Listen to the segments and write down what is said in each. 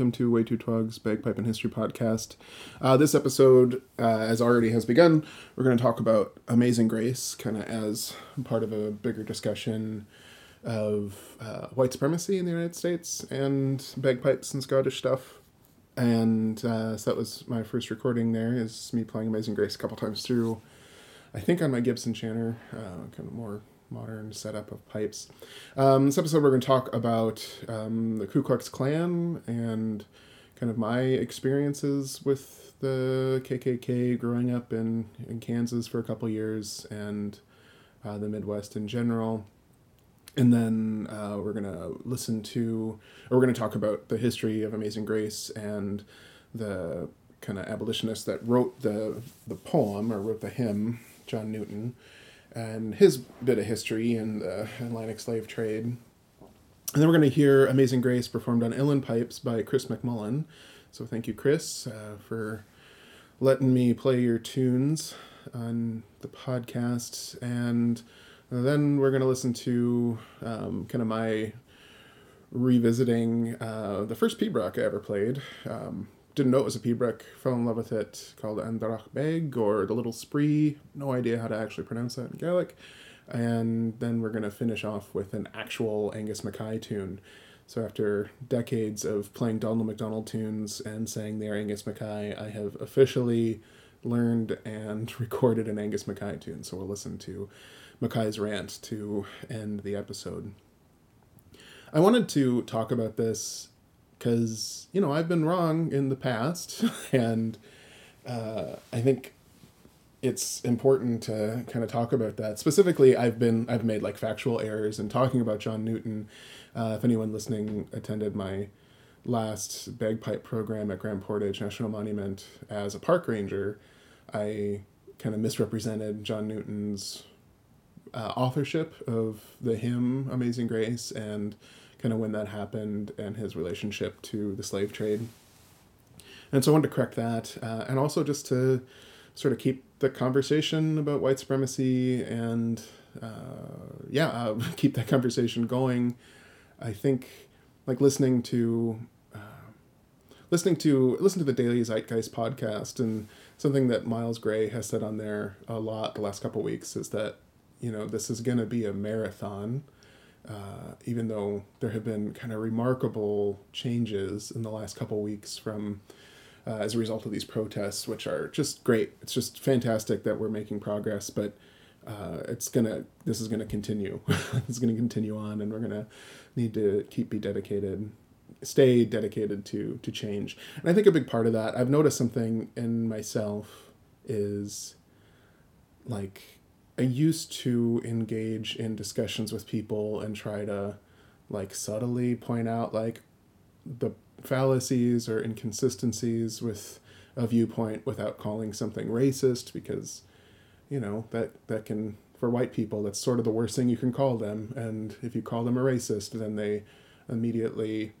Welcome to Way Too Twog's Bagpipe and History podcast. Uh, this episode, uh, as already has begun, we're going to talk about Amazing Grace, kind of as part of a bigger discussion of uh, white supremacy in the United States and bagpipes and Scottish stuff. And uh, so that was my first recording there, is me playing Amazing Grace a couple times through. I think on my Gibson Chanter, uh, kind of more modern setup of pipes. Um, this episode, we're going to talk about um, the Ku Klux Klan and kind of my experiences with the KKK growing up in, in Kansas for a couple years and uh, the Midwest in general. And then uh, we're going to listen to, or we're going to talk about the history of Amazing Grace and the kind of abolitionist that wrote the, the poem or wrote the hymn, John Newton and his bit of history in the Atlantic slave trade. And then we're going to hear Amazing Grace performed on Uilleann Pipes by Chris McMullen. So thank you, Chris, uh, for letting me play your tunes on the podcast. And then we're going to listen to um, kind of my revisiting uh, the first pibroch I ever played. Um, didn't know it was a pibroch, fell in love with it, called Andarach Beg or The Little Spree. No idea how to actually pronounce that in Gaelic. And then we're going to finish off with an actual Angus Mackay tune. So after decades of playing Donald McDonald tunes and saying they're Angus Mackay, I have officially learned and recorded an Angus Mackay tune. So we'll listen to Mackay's rant to end the episode. I wanted to talk about this because you know I've been wrong in the past, and uh, I think it's important to kind of talk about that. Specifically, I've been I've made like factual errors in talking about John Newton. Uh, if anyone listening attended my last bagpipe program at Grand Portage National Monument as a park ranger, I kind of misrepresented John Newton's uh, authorship of the hymn Amazing Grace and kind of when that happened and his relationship to the slave trade. And so I wanted to correct that, uh, and also just to sort of keep the conversation about white supremacy and uh, yeah, uh, keep that conversation going. I think like listening to uh, listening to listen to the Daily Zeitgeist podcast and something that Miles Gray has said on there a lot the last couple weeks is that you know this is going to be a marathon uh, even though there have been kind of remarkable changes in the last couple weeks from uh, as a result of these protests, which are just great. It's just fantastic that we're making progress, but uh, it's gonna this is gonna continue. it's gonna continue on, and we're gonna need to keep be dedicated, stay dedicated to to change. And I think a big part of that, I've noticed something in myself is like used to engage in discussions with people and try to like subtly point out like the fallacies or inconsistencies with a viewpoint without calling something racist because you know that that can for white people that's sort of the worst thing you can call them. And if you call them a racist then they immediately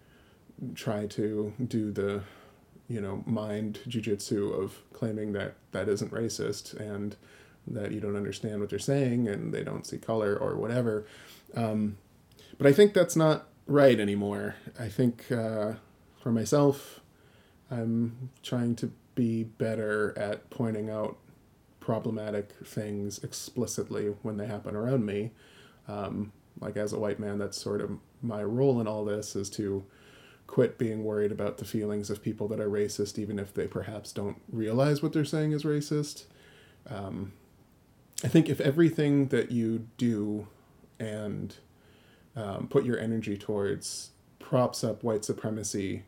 try to do the you know mind jujitsu of claiming that that isn't racist. And that you don't understand what they're saying and they don't see color or whatever. Um, but I think that's not right anymore. I think uh, for myself, I'm trying to be better at pointing out problematic things explicitly when they happen around me. Um, like as a white man, that's sort of my role in all this is to quit being worried about the feelings of people that are racist, even if they perhaps don't realize what they're saying is racist. Um, I think if everything that you do and um, put your energy towards props up white supremacy,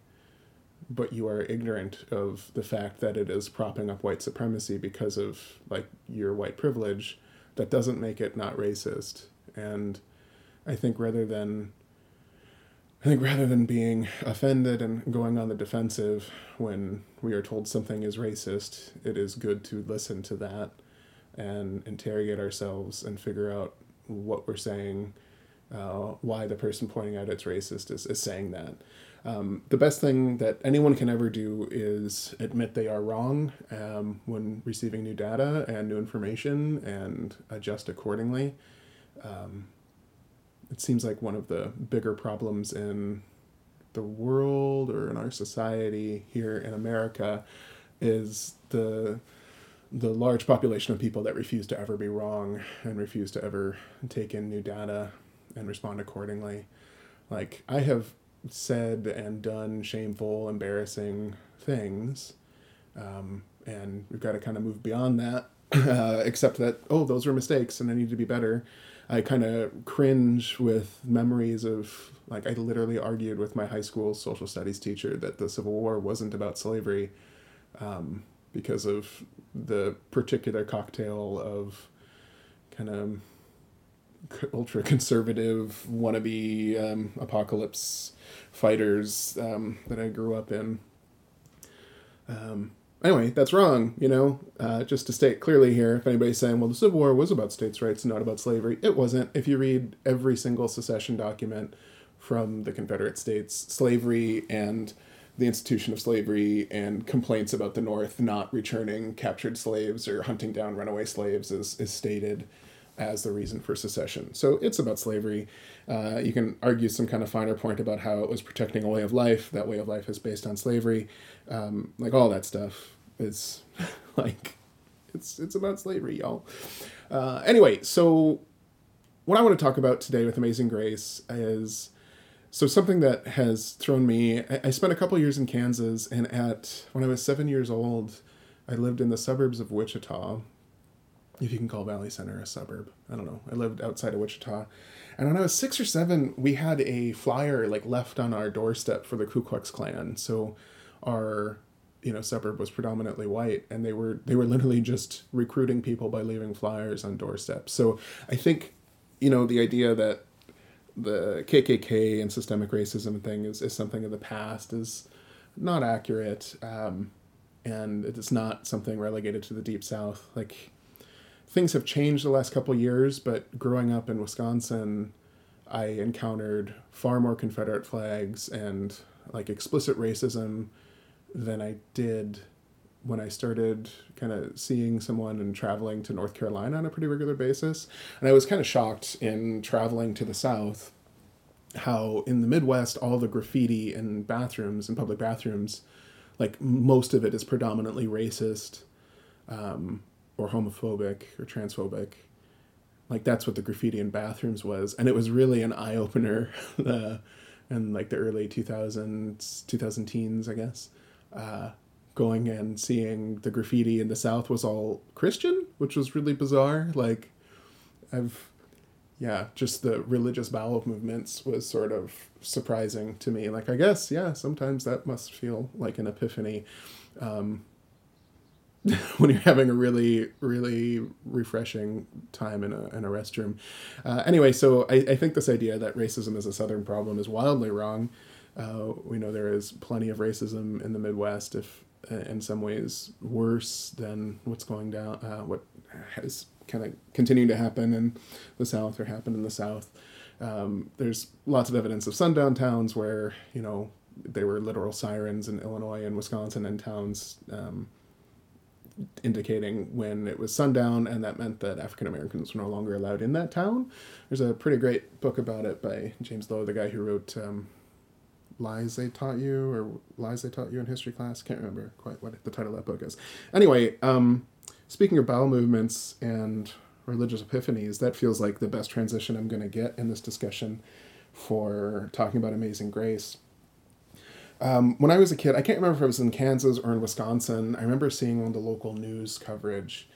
but you are ignorant of the fact that it is propping up white supremacy because of like your white privilege, that doesn't make it not racist. And I think rather than I think rather than being offended and going on the defensive when we are told something is racist, it is good to listen to that and interrogate ourselves and figure out what we're saying, uh, why the person pointing out it's racist is, is saying that. Um, the best thing that anyone can ever do is admit they are wrong um, when receiving new data and new information and adjust accordingly. Um, it seems like one of the bigger problems in the world or in our society here in America is the the large population of people that refuse to ever be wrong and refuse to ever take in new data and respond accordingly. Like I have said and done shameful, embarrassing things, um, and we've got to kind of move beyond that. Uh, except that oh, those were mistakes, and I need to be better. I kind of cringe with memories of like I literally argued with my high school social studies teacher that the Civil War wasn't about slavery um, because of the particular cocktail of kind of ultra conservative wannabe um, apocalypse fighters um, that I grew up in. Um, anyway, that's wrong, you know. Uh, just to state clearly here, if anybody's saying, well, the Civil War was about states' rights, not about slavery, it wasn't. If you read every single secession document from the Confederate States, slavery and the institution of slavery and complaints about the North not returning captured slaves or hunting down runaway slaves is, is stated as the reason for secession. So it's about slavery. Uh, you can argue some kind of finer point about how it was protecting a way of life. That way of life is based on slavery. Um, like all that stuff is like it's it's about slavery, y'all. Uh, anyway, so what I want to talk about today with Amazing Grace is so something that has thrown me. I, spent a couple years in Kansas, and at when I was seven years old, I lived in the suburbs of Wichita, if you can call Valley Center a suburb. I don't know. I lived outside of Wichita. And when I was six or seven, we had a flyer like left on our doorstep for the Ku Klux Klan. So our you know suburb was predominantly white and they were they were literally just recruiting people by leaving flyers on doorsteps. So I think you know the idea that the KKK and systemic racism thing is, is something of the past is not accurate. Um, and it's not something relegated to the deep south. Like things have changed the last couple years, but growing up in Wisconsin, I encountered far more Confederate flags and like explicit racism than I did when I started kind of seeing someone and traveling to North Carolina on a pretty regular basis. And I was kind of shocked in traveling to the South how in the Midwest, all the graffiti in bathrooms and public bathrooms, like most of it is predominantly racist. Um, or homophobic or transphobic. Like that's what the graffiti in bathrooms was, and it was really an eye opener in like the early 2000s, 2000 teens, I guess. Uh, going and seeing the graffiti in the South was all Christian, which was really bizarre. Like, I've, yeah, just the religious bowel movements was sort of surprising to me. Like, I guess, yeah, sometimes that must feel like an epiphany. Um, when you're having a really really refreshing time in a, in a restroom uh, anyway so I, I think this idea that racism is a southern problem is wildly wrong uh, we know there is plenty of racism in the midwest if in some ways worse than what's going down uh, what has kind of continuing to happen in the south or happened in the south um, there's lots of evidence of sundown towns where you know they were literal sirens in illinois and wisconsin and towns um, indicating when it was sundown, and that meant that African Americans were no longer allowed in that town. There's a pretty great book about it by James Loewen, the guy who wrote um, Lies They Taught You or Lies They Taught You in History Class. Can't remember quite what the title of that book is. Anyway, um, speaking of bowel movements and religious epiphanies, that feels like the best transition I'm going to get in this discussion for talking about Amazing Grace. Um, when I was a kid, I can't remember if i was in Kansas or in Wisconsin. I remember seeing on the local news coverage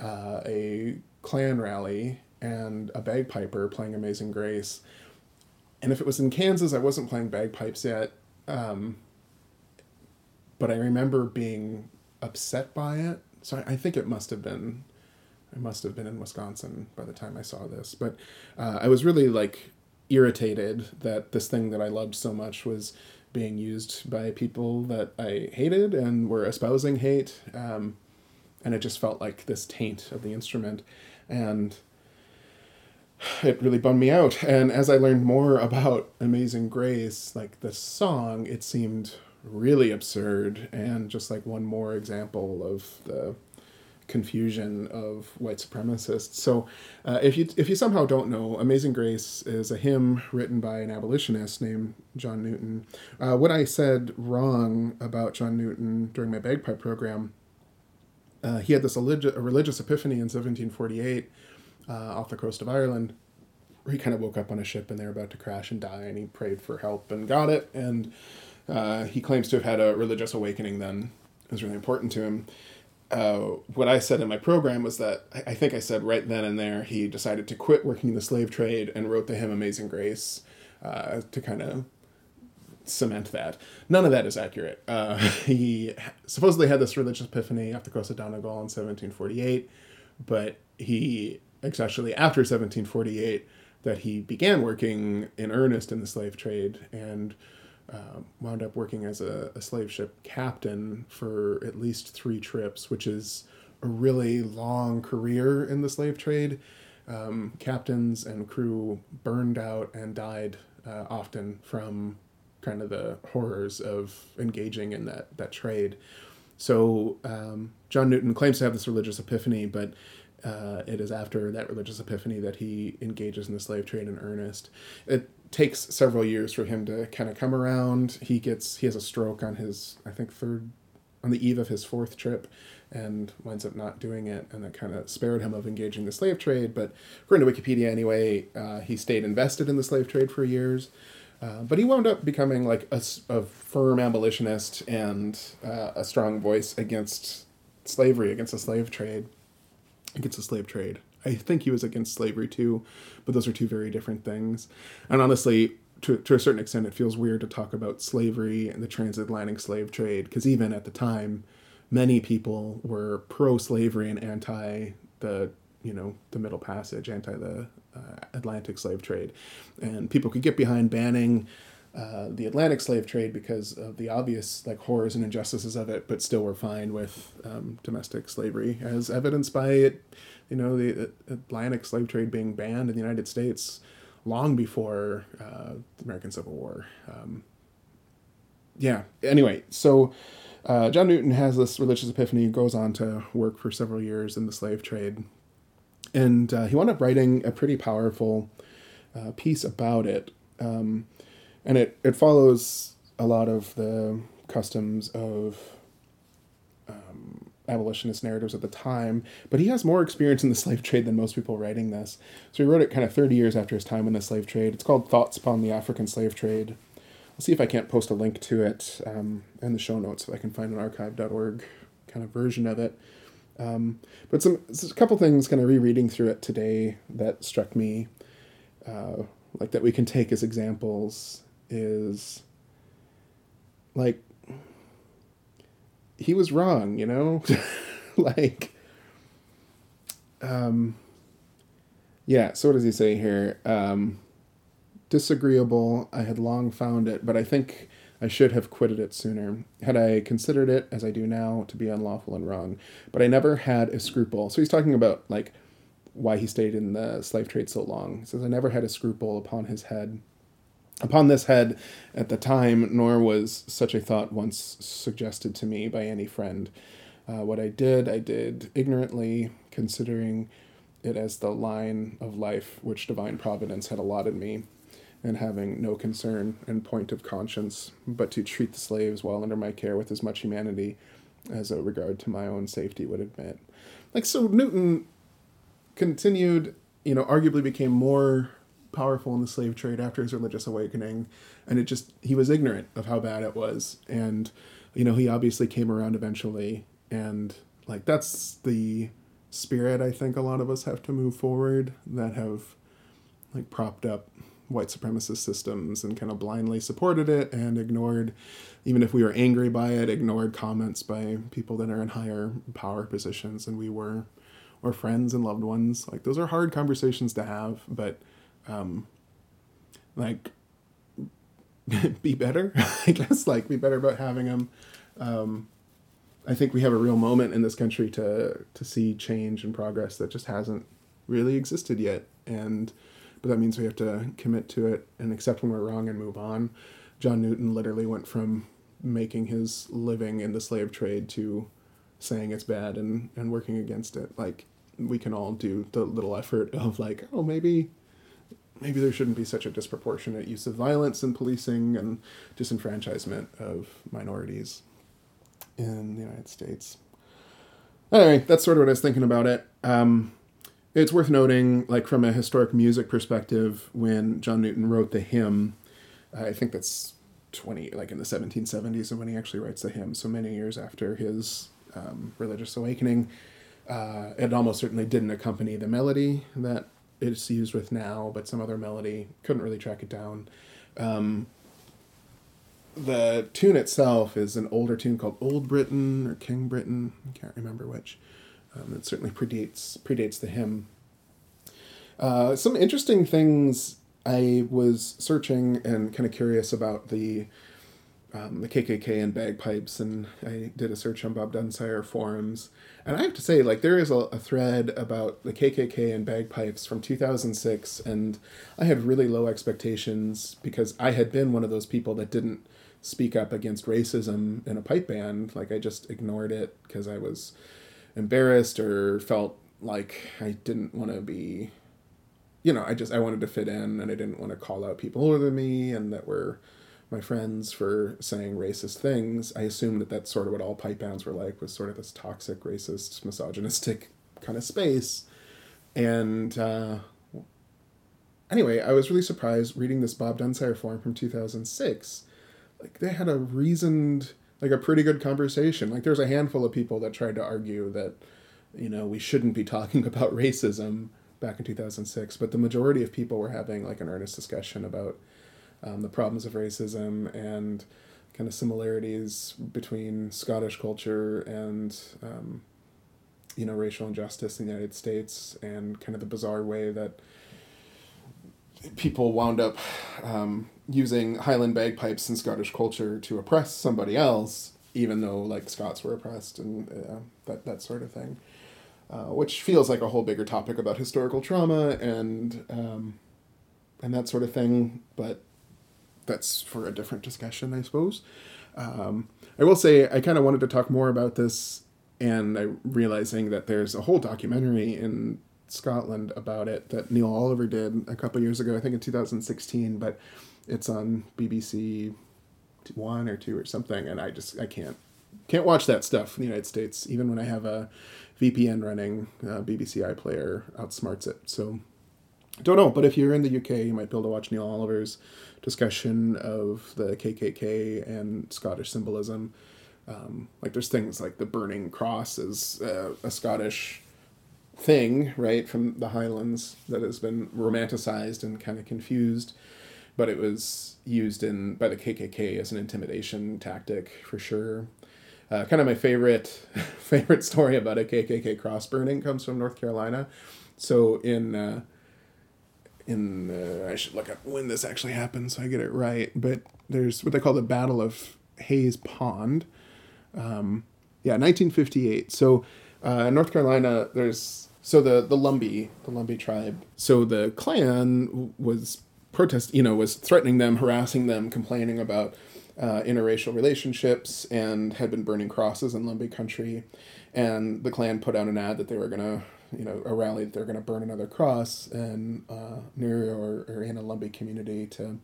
uh, a Klan rally and a bagpiper playing Amazing Grace. And if it was in Kansas, I wasn't playing bagpipes yet. Um, but I remember being upset by it. So I, I, think it must have been, I must have been in Wisconsin by the time I saw this. But uh, I was really like irritated that this thing that I loved so much was being used by people that I hated and were espousing hate. Um, and it just felt like this taint of the instrument. And it really bummed me out. And as I learned more about Amazing Grace, like the song, it seemed really absurd and just like one more example of the confusion of white supremacists. So, uh, if you if you somehow don't know, "Amazing Grace" is a hymn written by an abolitionist named John Newton. Uh, what I said wrong about John Newton during my bagpipe program, uh, he had this religious epiphany in 1748 uh, off the coast of Ireland. Where he kind of woke up on a ship and they were about to crash and die, and he prayed for help and got it. And uh, he claims to have had a religious awakening then. It was really important to him uh, what I said in my program was that I, think I said right then and there he decided to quit working in the slave trade and wrote the hymn Amazing Grace uh, to kind of cement that. None of that is accurate. Uh, he supposedly had this religious epiphany off the coast of Donegal in 1748, but he, it's actually after 1748 that he began working in earnest in the slave trade and uh, wound up working as a, a, slave ship captain for at least three trips, which is a really long career in the slave trade. Um, captains and crew burned out and died uh, often from kind of the horrors of engaging in that, that trade. So um, John Newton claims to have this religious epiphany, but uh, it is after that religious epiphany that he engages in the slave trade in earnest. It takes several years for him to kind of come around. He gets he has a stroke on his I think third on the eve of his fourth trip and winds up not doing it and that kind of spared him of engaging the slave trade but according to wikipedia anyway uh, he stayed invested in the slave trade for years uh, but he wound up becoming like a, a firm abolitionist and uh, a strong voice against slavery against the slave trade against the slave trade I think he was against slavery too, but those are two very different things. And honestly, to, to a certain extent, it feels weird to talk about slavery and the transatlantic slave trade because even at the time, many people were pro-slavery and anti the you know the Middle Passage, anti the uh, Atlantic slave trade, and people could get behind banning uh, the Atlantic slave trade because of the obvious like horrors and injustices of it, but still were fine with um, domestic slavery, as evidenced by it you know, the Atlantic slave trade being banned in the United States long before uh, the American Civil War. Um, yeah. Anyway, so uh, John Newton has this religious epiphany, goes on to work for several years in the slave trade, and uh, he wound up writing a pretty powerful uh, piece about it. Um, and it, it follows a lot of the customs of abolitionist narratives at the time, but he has more experience in the slave trade than most people writing this. So he wrote it kind of 30 years after his time in the slave trade. It's called Thoughts Upon the African Slave Trade. I'll see if I can't post a link to it um, in the show notes if I can find an archive.org kind of version of it. Um, but some a couple things kind of rereading through it today that struck me, uh, like that we can take as examples is like he was wrong, you know? like um yeah, so what does he say here? Um disagreeable, I had long found it, but I think I should have quitted it sooner. Had I considered it, as I do now, to be unlawful and wrong. But I never had a scruple. So he's talking about like why he stayed in the slave trade so long. He says, I never had a scruple upon his head upon this head at the time, nor was such a thought once suggested to me by any friend. Uh, what I did, I did ignorantly, considering it as the line of life which divine providence had allotted me, and having no concern and point of conscience but to treat the slaves while under my care with as much humanity as a regard to my own safety would admit. Like, so Newton continued, you know, arguably became more powerful in the slave trade after his religious awakening and it just he was ignorant of how bad it was. And you know he obviously came around eventually. And like that's the spirit i think a lot of us have to move forward that have like propped up white supremacist systems and kind of blindly supported it and ignored even if we were angry by it ignored comments by people that are in higher power positions and we were or friends and loved ones. Like those are hard conversations to have but um, like be better i guess like be better about having them um, i think we have a real moment in this country to to see change and progress that just hasn't really existed yet and but that means we have to commit to it and accept when we're wrong and move on john newton literally went from making his living in the slave trade to saying it's bad and and working against it. Like we can all do the little effort of like, oh, maybe maybe there shouldn't be such a disproportionate use of violence in policing and disenfranchisement of minorities in the United States. Anyway, that's sort of what I was thinking about it. Um, it's worth noting, like from a historic music perspective, when John Newton wrote the hymn, I think that's 20, like in the 1770s, and when he actually writes the hymn, so many years after his um, religious awakening, uh, it almost certainly didn't accompany the melody that it's used with now, but some other melody. Couldn't really track it down. Um, the tune itself is an older tune called Old Britain or King Britain. I can't remember which. Um, it certainly predates predates the hymn. Uh, some interesting things I was searching and kind of curious about the um, the KKK and bagpipes, and I did a search on Bob Dunsire forums. And I have to say, like, there is a, a, thread about the KKK and bagpipes from 2006, and I had really low expectations because I had been one of those people that didn't speak up against racism in a pipe band. Like, I just ignored it because I was embarrassed or felt like I didn't want to be, you know, I just, I wanted to fit in and I didn't want to call out people older than me and that were my friends for saying racist things, I assumed that that's sort of what all pipe bands were like, was sort of this toxic, racist, misogynistic kind of space. And uh, anyway, I was really surprised reading this Bob Dunsire forum from 2006. Like, they had a reasoned, like, a pretty good conversation. Like, there's a handful of people that tried to argue that, you know, we shouldn't be talking about racism back in 2006, but the majority of people were having, like, an earnest discussion about um, the problems of racism and kind of similarities between Scottish culture and um, you know racial injustice in the United States and kind of the bizarre way that people wound up um, using Highland bagpipes in Scottish culture to oppress somebody else, even though like Scots were oppressed and uh, that that sort of thing, uh, which feels like a whole bigger topic about historical trauma and um, and that sort of thing. But that's for a different discussion, I suppose. Um, I will say I kind of wanted to talk more about this, and I realizing that there's a whole documentary in Scotland about it that Neil Oliver did a couple years ago. I think in 2016, but it's on BBC one or two or something, and I just I can't can't watch that stuff in the United States, even when I have a VPN running. Uh, BBC iPlayer outsmarts it, so don't know. But if you're in the UK, you might be able to watch Neil Oliver's discussion of the KKK and Scottish symbolism. Um, like there's things like the burning cross is uh, a Scottish thing, right, from the Highlands that has been romanticized and kind of confused, but it was used in by the KKK as an intimidation tactic for sure. Uh, kind of my favorite favorite story about a KKK cross burning comes from North Carolina. So in uh, in uh, I should look up when this actually happened so I get it right. But there's what they call the Battle of Hayes Pond. Um, yeah, 1958. So uh, North Carolina, there's so the the Lumbee, the Lumbee tribe. So the Klan was protest, you know, was threatening them, harassing them, complaining about uh, interracial relationships, and had been burning crosses in Lumbee country. And the Klan put out an ad that they were gonna you know a rally that they're going to burn another cross and uh, near or, or in a Lumbee community to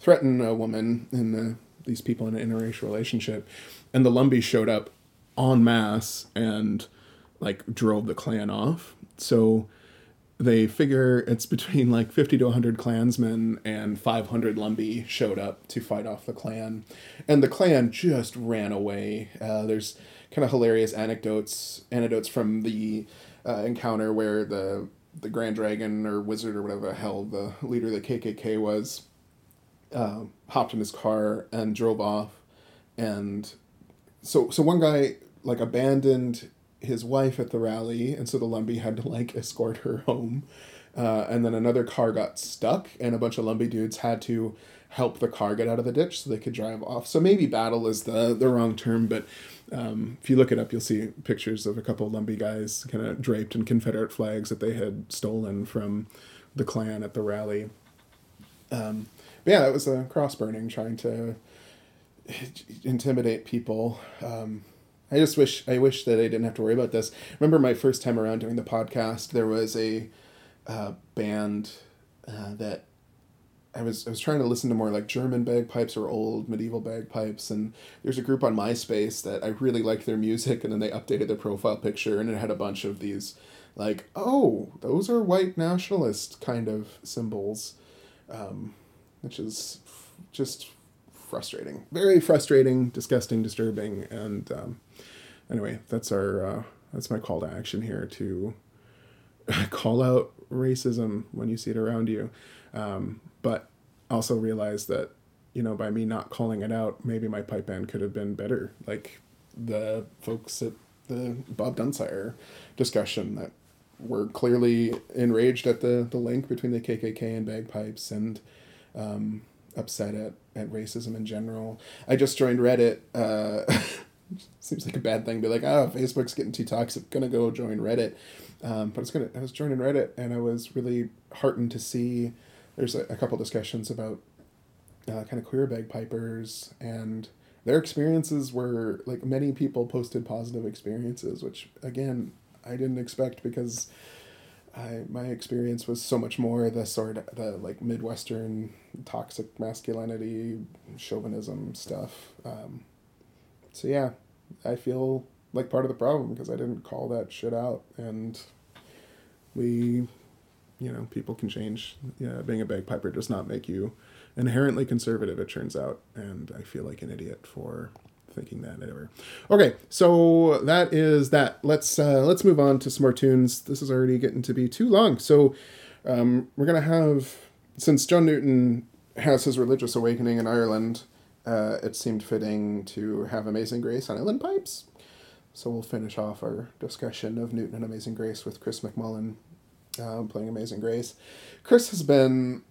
threaten a woman and the, these people in an interracial relationship, and the Lumbee showed up en masse and like drove the Klan off. So they figure it's between like 50 to 100 Klansmen and 500 Lumbee showed up to fight off the Klan. And the Klan just ran away. Uh, there's kind of hilarious anecdotes, anecdotes from the uh, encounter where the the Grand Dragon or Wizard or whatever the hell the leader of the KKK was, uh, hopped in his car and drove off, and so so one guy like abandoned his wife at the rally, and so the Lumbee had to like escort her home, uh, and then another car got stuck, and a bunch of Lumbee dudes had to help the car get out of the ditch so they could drive off. So maybe battle is the the wrong term, but um, if you look it up, you'll see pictures of a couple of Lumbee guys kind of draped in Confederate flags that they had stolen from the Klan at the rally. Um, but yeah, it was a cross burning, trying to intimidate people. Um, I just wish I wish that I didn't have to worry about this. Remember my first time around doing the podcast, there was a uh, band uh, that I was I was trying to listen to more like German bagpipes or old medieval bagpipes, and there's a group on MySpace that I really liked their music, and then they updated their profile picture, and it had a bunch of these, like, oh, those are white nationalist kind of symbols, um, which is f- just frustrating, very frustrating, disgusting, disturbing, and um, anyway, that's our uh, that's my call to action here to call out racism when you see it around you. Um, but also realize that, you know, by me not calling it out, maybe my pipe band could have been better. Like the folks at the Bob Dunsire discussion that were clearly enraged at the, the link between the KKK and bagpipes and um, upset at, at racism in general. I just joined Reddit. Uh, seems like a bad thing. Be like, oh, Facebook's getting too toxic. Gonna go join Reddit. Um, but it's gonna. I was joining Reddit, and I was really heartened to see there's a, a couple discussions about uh, kind of queer bagpipers and their experiences were like many people posted positive experiences, which again I didn't expect because I my experience was so much more the sort of the like midwestern toxic masculinity chauvinism stuff. Um, so yeah, I feel like part of the problem because I didn't call that shit out. And we you know people can change. Yeah being a bagpiper does not make you inherently conservative it turns out. And i feel like an idiot for thinking that ever okay so that is that. Let's uh, let's move on to some more tunes. This is already getting to be too long. So um, we're gonna have since john newton has his religious awakening in ireland uh, it seemed fitting to have amazing grace on uilleann pipes so we'll finish off our discussion of newton and amazing grace with chris mcmullen uh, playing Amazing Grace. Chris has been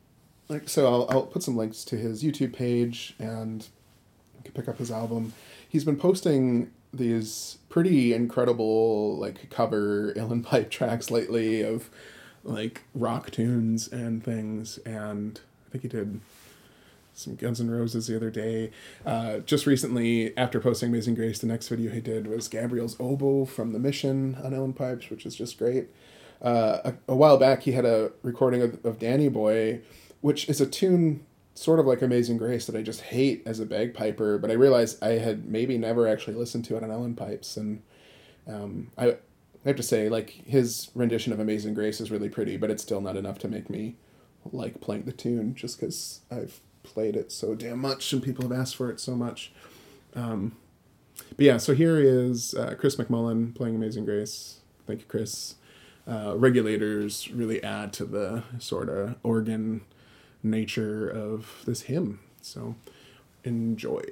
like so. I'll I'll put some links to his YouTube page and you can pick up his album. He's been posting these pretty incredible like cover uilleann pipe tracks lately of like rock tunes and things and I think he did some Guns N' Roses the other day. Uh, just recently, after posting Amazing Grace, the next video he did was Gabriel's Oboe from The Mission on Uilleann Pipes, which is just great uh, a, a, while back he had a recording of, of Danny Boy, which is a tune sort of like Amazing Grace that I just hate as a bagpiper, but I realized I had maybe never actually listened to it on Uilleann Pipes, and um, I, I have to say like his rendition of Amazing Grace is really pretty, but it's still not enough to make me like playing the tune just because I've played it so damn much and people have asked for it so much. Um, but yeah, so here is uh, Chris McMullen playing Amazing Grace. Thank you, Chris uh, regulators really add to the sort of organ nature of this hymn. So enjoy.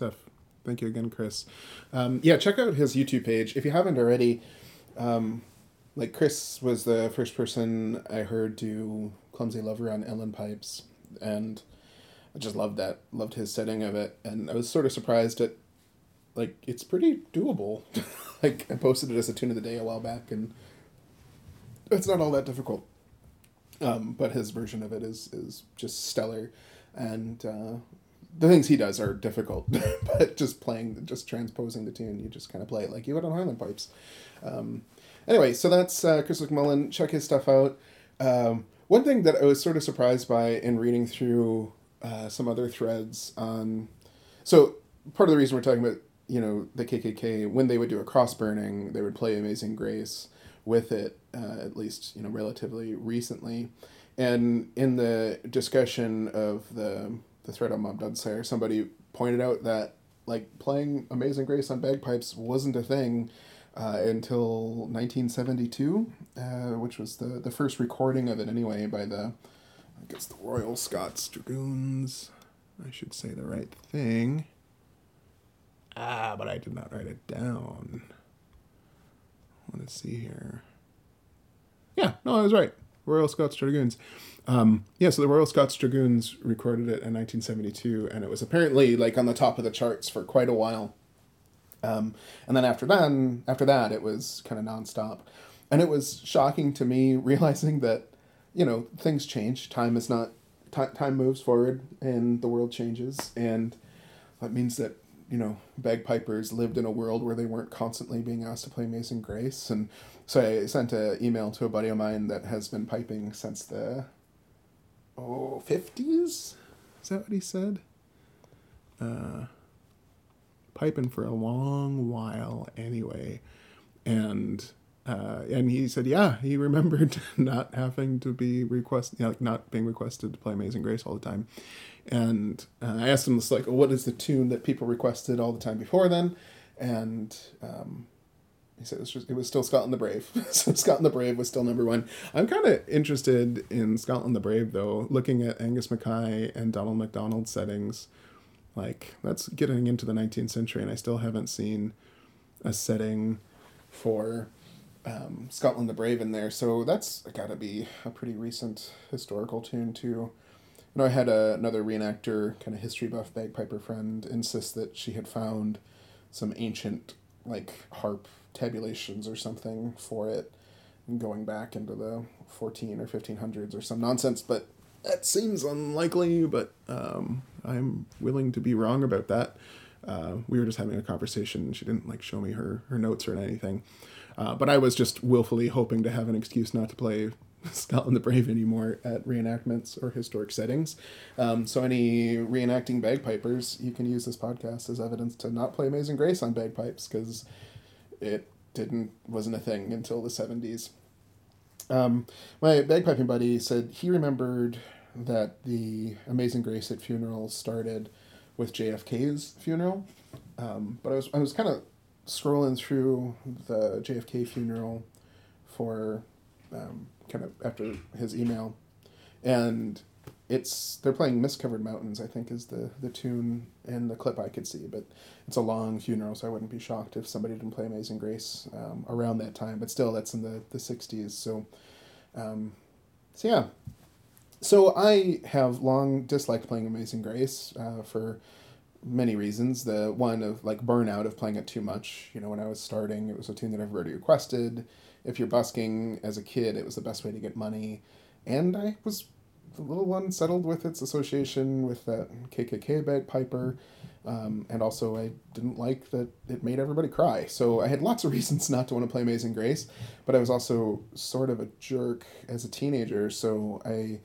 Stuff. Thank you again, Chris. Um, yeah, check out his YouTube page if you haven't already. Um, like Chris was the first person I heard do Clumsy Lover on uilleann pipes, and I just loved that. Loved his setting of it, and I was sort of surprised at like it's pretty doable. like I posted it as a tune of the day a while back, and it's not all that difficult. Um, but his version of it is is just stellar, and uh, the things he does are difficult. but just playing, just transposing the tune, you just kind of play it like you would on Highland pipes. Um, anyway, so that's uh, Chris McMullen. Check his stuff out. Um, one thing that I was sort of surprised by in reading through uh, some other threads on, so part of the reason we're talking about you know the KKK when they would do a cross burning, they would play Amazing Grace with it uh, at least you know relatively recently, and in the discussion of the the thread on Bob Dunsire, somebody pointed out that like playing Amazing Grace on bagpipes wasn't a thing uh, until 1972, uh, which was the, the first recording of it anyway by the, I guess the Royal Scots Dragoons. I should say the right thing. Ah, but I did not write it down. Let's see here. Yeah, no, I was right. Royal Scots Dragoons. Um, yeah, so the Royal Scots Dragoons recorded it in 1972, and it was apparently like on the top of the charts for quite a while. Um, and then after that, after that, it was kind of nonstop, and it was shocking to me realizing that, you know, things change. Time is not t- time moves forward, and the world changes, and that means that you know, bagpipers lived in a world where they weren't constantly being asked to play Amazing Grace. And so I sent an email to a buddy of mine that has been piping since the oh 50s. Is that what he said? Uh, piping for a long while anyway. And uh, and he said, yeah, he remembered not having to be requested, you know, like not being requested to play Amazing Grace all the time. And uh, I asked him this, like, what is the tune that people requested all the time before then? And um, said it was, it was still Scotland the Brave. so Scotland the Brave was still number one. I'm kind of interested in Scotland the Brave, though, looking at Angus Mackay and Donald MacDonald's settings. Like, that's getting into the 19th century, and I still haven't seen a setting for um, Scotland the Brave in there. So that's got to be a pretty recent historical tune, too. You know, I had a, another reenactor, kind of history buff bagpiper friend, insist that she had found some ancient, like, harp tabulations or something for it, going back into the 14 or 1500s or some nonsense, but that seems unlikely, but um, I'm willing to be wrong about that. Uh, we were just having a conversation. She didn't like show me her, her notes or anything. Uh, but I was just willfully hoping to have an excuse not to play Scotland the Brave anymore at reenactments or historic settings. Um, so any reenacting bagpipers, you can use this podcast as evidence to not play Amazing Grace on bagpipes because it didn't wasn't a thing until the seventies. Um, my bagpiping buddy said he remembered that the Amazing Grace at funerals started with JFK's funeral, um, but I was I was kind of scrolling through the JFK funeral for um, kind of after his email, and it's they're playing Mist Covered Mountains. I think is the the tune in the clip I could see, but it's a long funeral, so I wouldn't be shocked if somebody didn't play Amazing Grace um, around that time. But still, that's in the the '60s. So, um, so yeah. So I have long disliked playing Amazing Grace uh, for many reasons. The one of like burnout of playing it too much. You know, when I was starting, it was a tune that everybody requested. If you're busking as a kid, it was the best way to get money. And I was a little unsettled with its association with that KKK bagpiper. Um, and also, I didn't like that it made everybody cry. So I had lots of reasons not to want to play Amazing Grace, but I was also sort of a jerk as a teenager. So I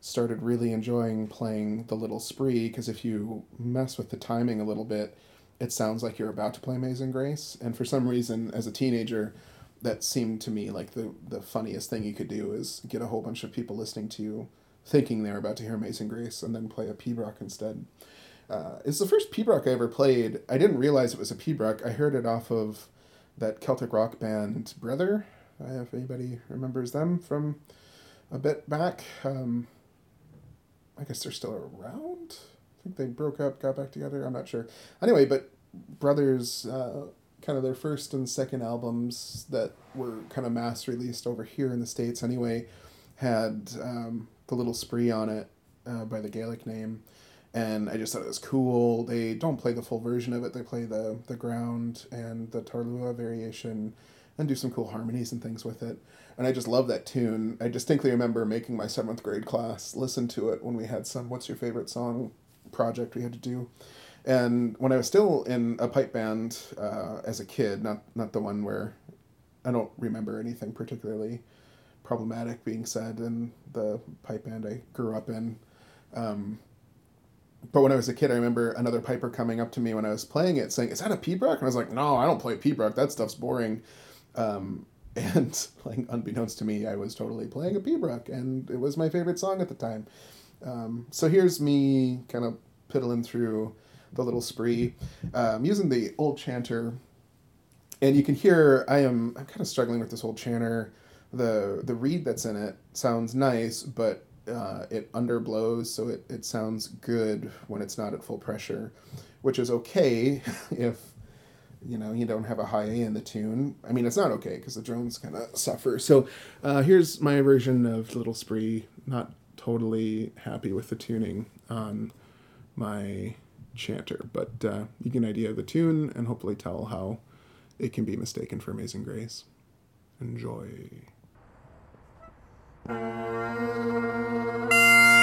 started really enjoying playing the little spree because if you mess with the timing a little bit, it sounds like you're about to play Amazing Grace. And for some reason, as a teenager, that seemed to me like the the funniest thing you could do is get a whole bunch of people listening to you, thinking they're about to hear Amazing Grace, and then play a pibroch instead. Uh, it's the first pibroch I ever played. I didn't realize it was a pibroch. I heard it off of that Celtic rock band Brother. If anybody remembers them from a bit back. Um, I guess they're still around. I think they broke up, got back together. I'm not sure. Anyway, but Brothers, uh, kind of their first and second albums that were kind of mass released over here in the states anyway, had um, the little spree on it uh, by the Gaelic name, and I just thought it was cool. They don't play the full version of it; they play the the ground and the taorluath variation, and do some cool harmonies and things with it. And I just love that tune. I distinctly remember making my seventh grade class listen to it when we had some "What's Your Favorite Song" project we had to do. And when I was still in a pipe band uh, as a kid, not not the one where I don't remember anything particularly problematic being said in the pipe band I grew up in. Um, but when I was a kid, I remember another piper coming up to me when I was playing it, saying, "Is that a pibroch?" And I was like, "No, I don't play pibroch. That stuff's boring." Um, and like unbeknownst to me, I was totally playing a pibroch, and it was my favorite song at the time. Um, so here's me kind of piddling through the little spree, um, using the old chanter, and you can hear I am I'm kind of struggling with this old chanter. The the reed that's in it sounds nice, but uh, it underblows, so it, it sounds good when it's not at full pressure, which is okay if you know you don't have a high A in the tune. I mean, it's not okay because the drones kind of suffer. So uh, here's my version of Little Spree. Not totally happy with the tuning on my chanter, but uh, you get an idea of the tune and hopefully tell how it can be mistaken for Amazing Grace. Enjoy. Thank you.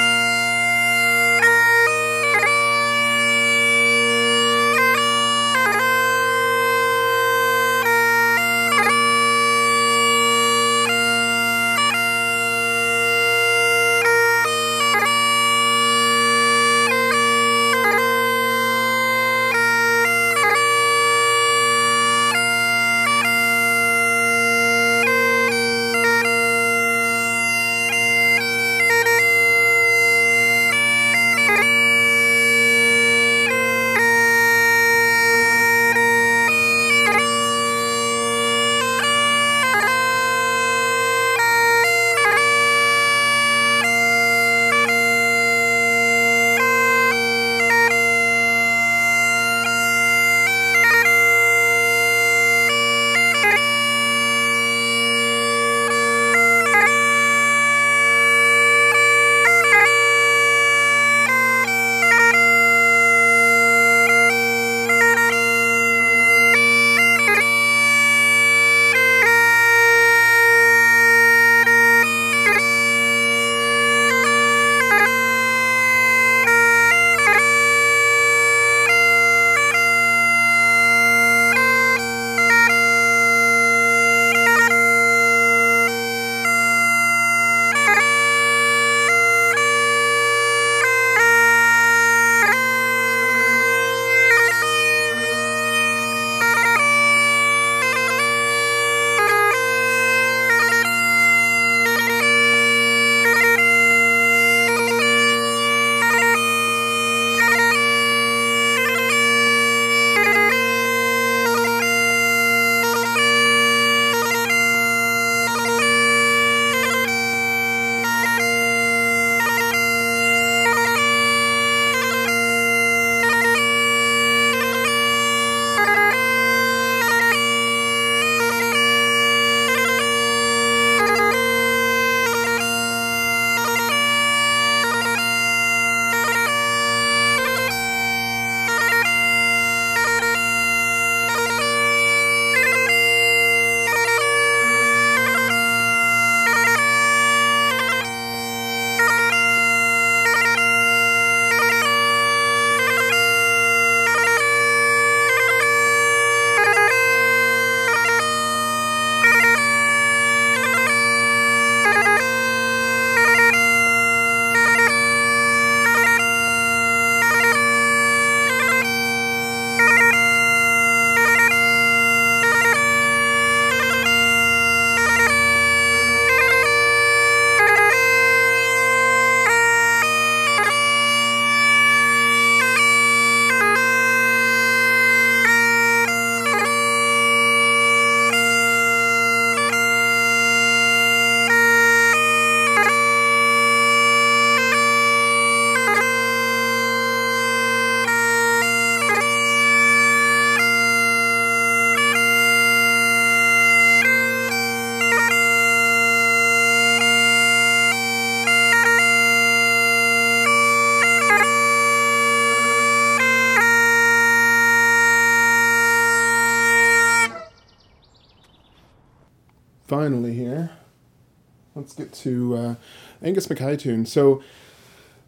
To uh, Angus Mackay tune. So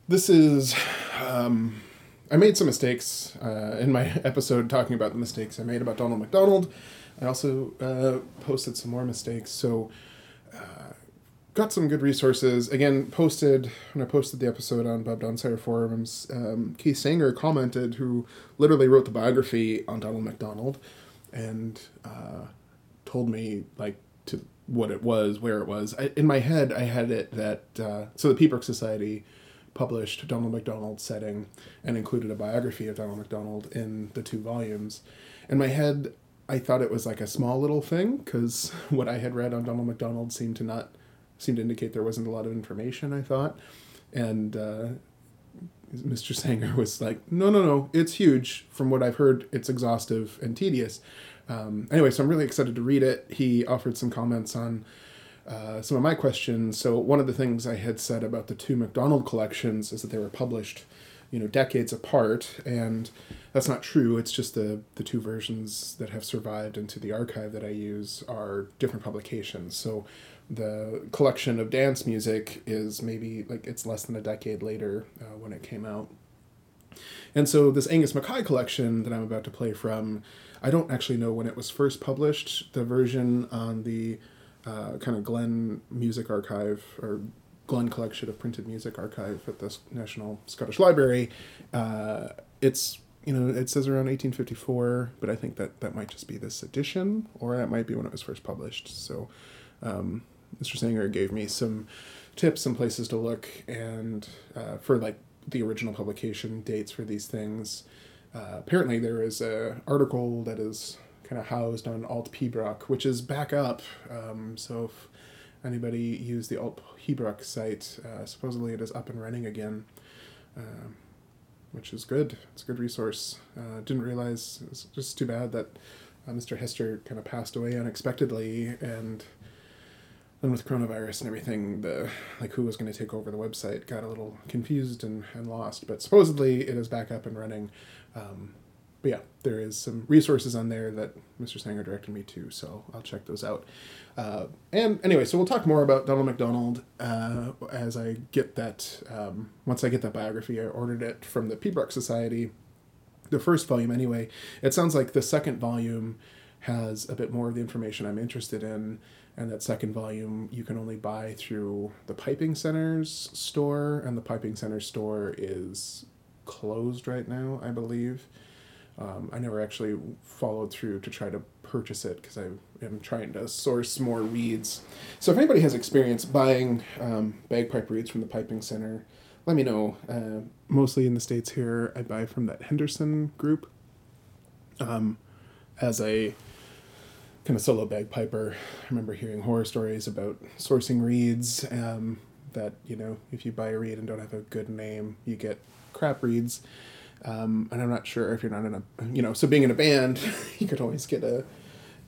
this is. Um, I made some mistakes uh, in my episode talking about the mistakes I made about Donald McDonald. I also uh, posted some more mistakes. So uh, got some good resources. Again, posted when I posted the episode on Bob Dunsire forums. Um, Keith Sanger commented, who literally wrote the biography on Donald McDonald, and uh, told me like what it was, where it was. I, in my head, I had it that uh, so the Piobaireachd Society published Donald McDonald's setting and included a biography of Donald McDonald in the two volumes. In my head, I thought it was like a small little thing because what I had read on Donald McDonald seemed to not seem to indicate there wasn't a lot of information. I thought, and uh, Mr. Sanger was like, "No, no, no, it's huge. From what I've heard, it's exhaustive and tedious." Um, anyway, so I'm really excited to read it. He offered some comments on uh, some of my questions. So one of the things I had said about the two McDonald collections is that they were published, you know, decades apart, and that's not true. It's just the the two versions that have survived into the archive that I use are different publications. So the collection of dance music is maybe like it's less than a decade later uh, when it came out. And so this Angus Mackay collection that I'm about to play from, I don't actually know when it was first published. The version on the uh, kind of Glen Music Archive or Glen Collection of Printed Music Archive at the National Scottish Library. Uh, it's you know it says around 1854, but I think that that might just be this edition, or that might be when it was first published. So, um, Mr. Sanger gave me some tips, some places to look, and uh, for like the original publication dates for these things. Uh, apparently, there is a article that is kind of housed on Alt Pibroch, which is back up. Um, so if anybody used the Alt Pibroch site, uh, supposedly it is up and running again, uh, which is good. It's a good resource. Uh, didn't realize it's just too bad that uh, Mr. Hester kind of passed away unexpectedly, and then with coronavirus and everything, the like who was going to take over the website got a little confused and, and lost. But supposedly it is back up and running. Um, but yeah, there is some resources on there that Mr. Sanger directed me to, so I'll check those out. Uh, and anyway, so we'll talk more about Donald McDonald uh, as I get that. Um, once I get that biography, I ordered it from the Piobaireachd Society, the first volume anyway. It sounds like the second volume has a bit more of the information I'm interested in, and that second volume you can only buy through the Piping Center's store, and the Piping Center store is closed right now, I believe. Um, I never actually followed through to try to purchase it because I am trying to source more reeds. So if anybody has experience buying um, bagpipe reeds from the Piping Center, let me know. Uh, mostly in the States here, I buy from that Henderson group um, as a kind of solo bagpiper. I remember hearing horror stories about sourcing reeds um, that, you know, if you buy a reed and don't have a good name, you get crap reeds. Um, and I'm not sure if you're not in a, you know, so being in a band, you could always get a,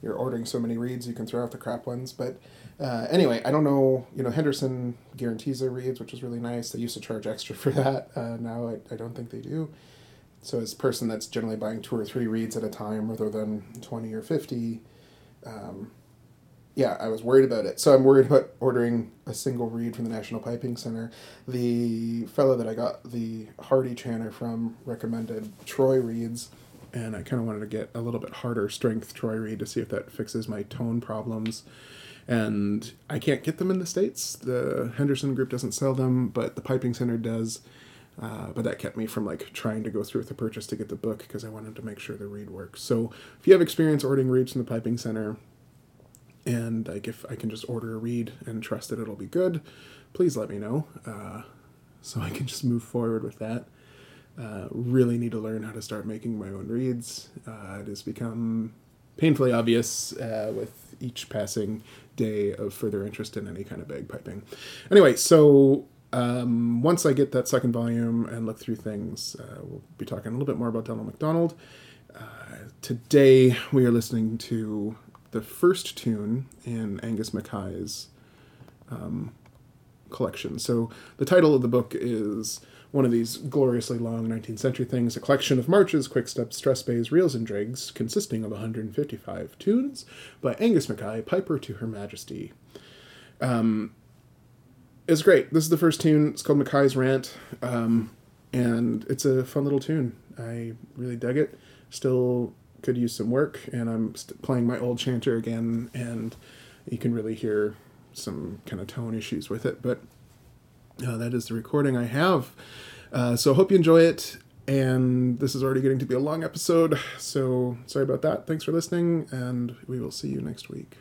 you're ordering so many reeds, you can throw out the crap ones. But uh, anyway, I don't know, you know, Henderson guarantees their reeds, which is really nice. They used to charge extra for that. Uh, now I, I don't think they do. So as a person that's generally buying two or three reeds at a time rather than 20 or 50, um, yeah, I was worried about it. So I'm worried about ordering a single reed from the National Piping Center. The fellow that I got the Hardie Chanter from recommended Troy reeds, and I kind of wanted to get a little bit harder strength Troy reed to see if that fixes my tone problems. And I can't get them in the States. The Henderson group doesn't sell them, but the Piping Center does. Uh, but that kept me from like trying to go through with the purchase to get the book because I wanted to make sure the reed works. So if you have experience ordering reeds from the Piping Center, and like if I can just order a reed and trust that it'll be good, please let me know uh, so I can just move forward with that. Uh, really need to learn how to start making my own reeds. Uh, it has become painfully obvious uh, with each passing day of further interest in any kind of bagpiping. Anyway, so um, once I get that second volume and look through things, uh, we'll be talking a little bit more about Donald McDonald. Uh, today we are listening to the first tune in Angus Mackay's um, collection. So the title of the book is one of these gloriously long 19th century things, a collection of marches, quicksteps, strathspeys, reels, and drags, consisting of 155 tunes by Angus Mackay, Piper to Her Majesty. Um, it's great. This is the first tune. It's called Mackay's Rant, um, and it's a fun little tune. I really dug it. Still could use some work, and I'm st- playing my old chanter again, and you can really hear some kind of tone issues with it, but uh, that is the recording I have. Uh, so hope you enjoy it. And this is already getting to be a long episode. So sorry about that. Thanks for listening, and we will see you next week.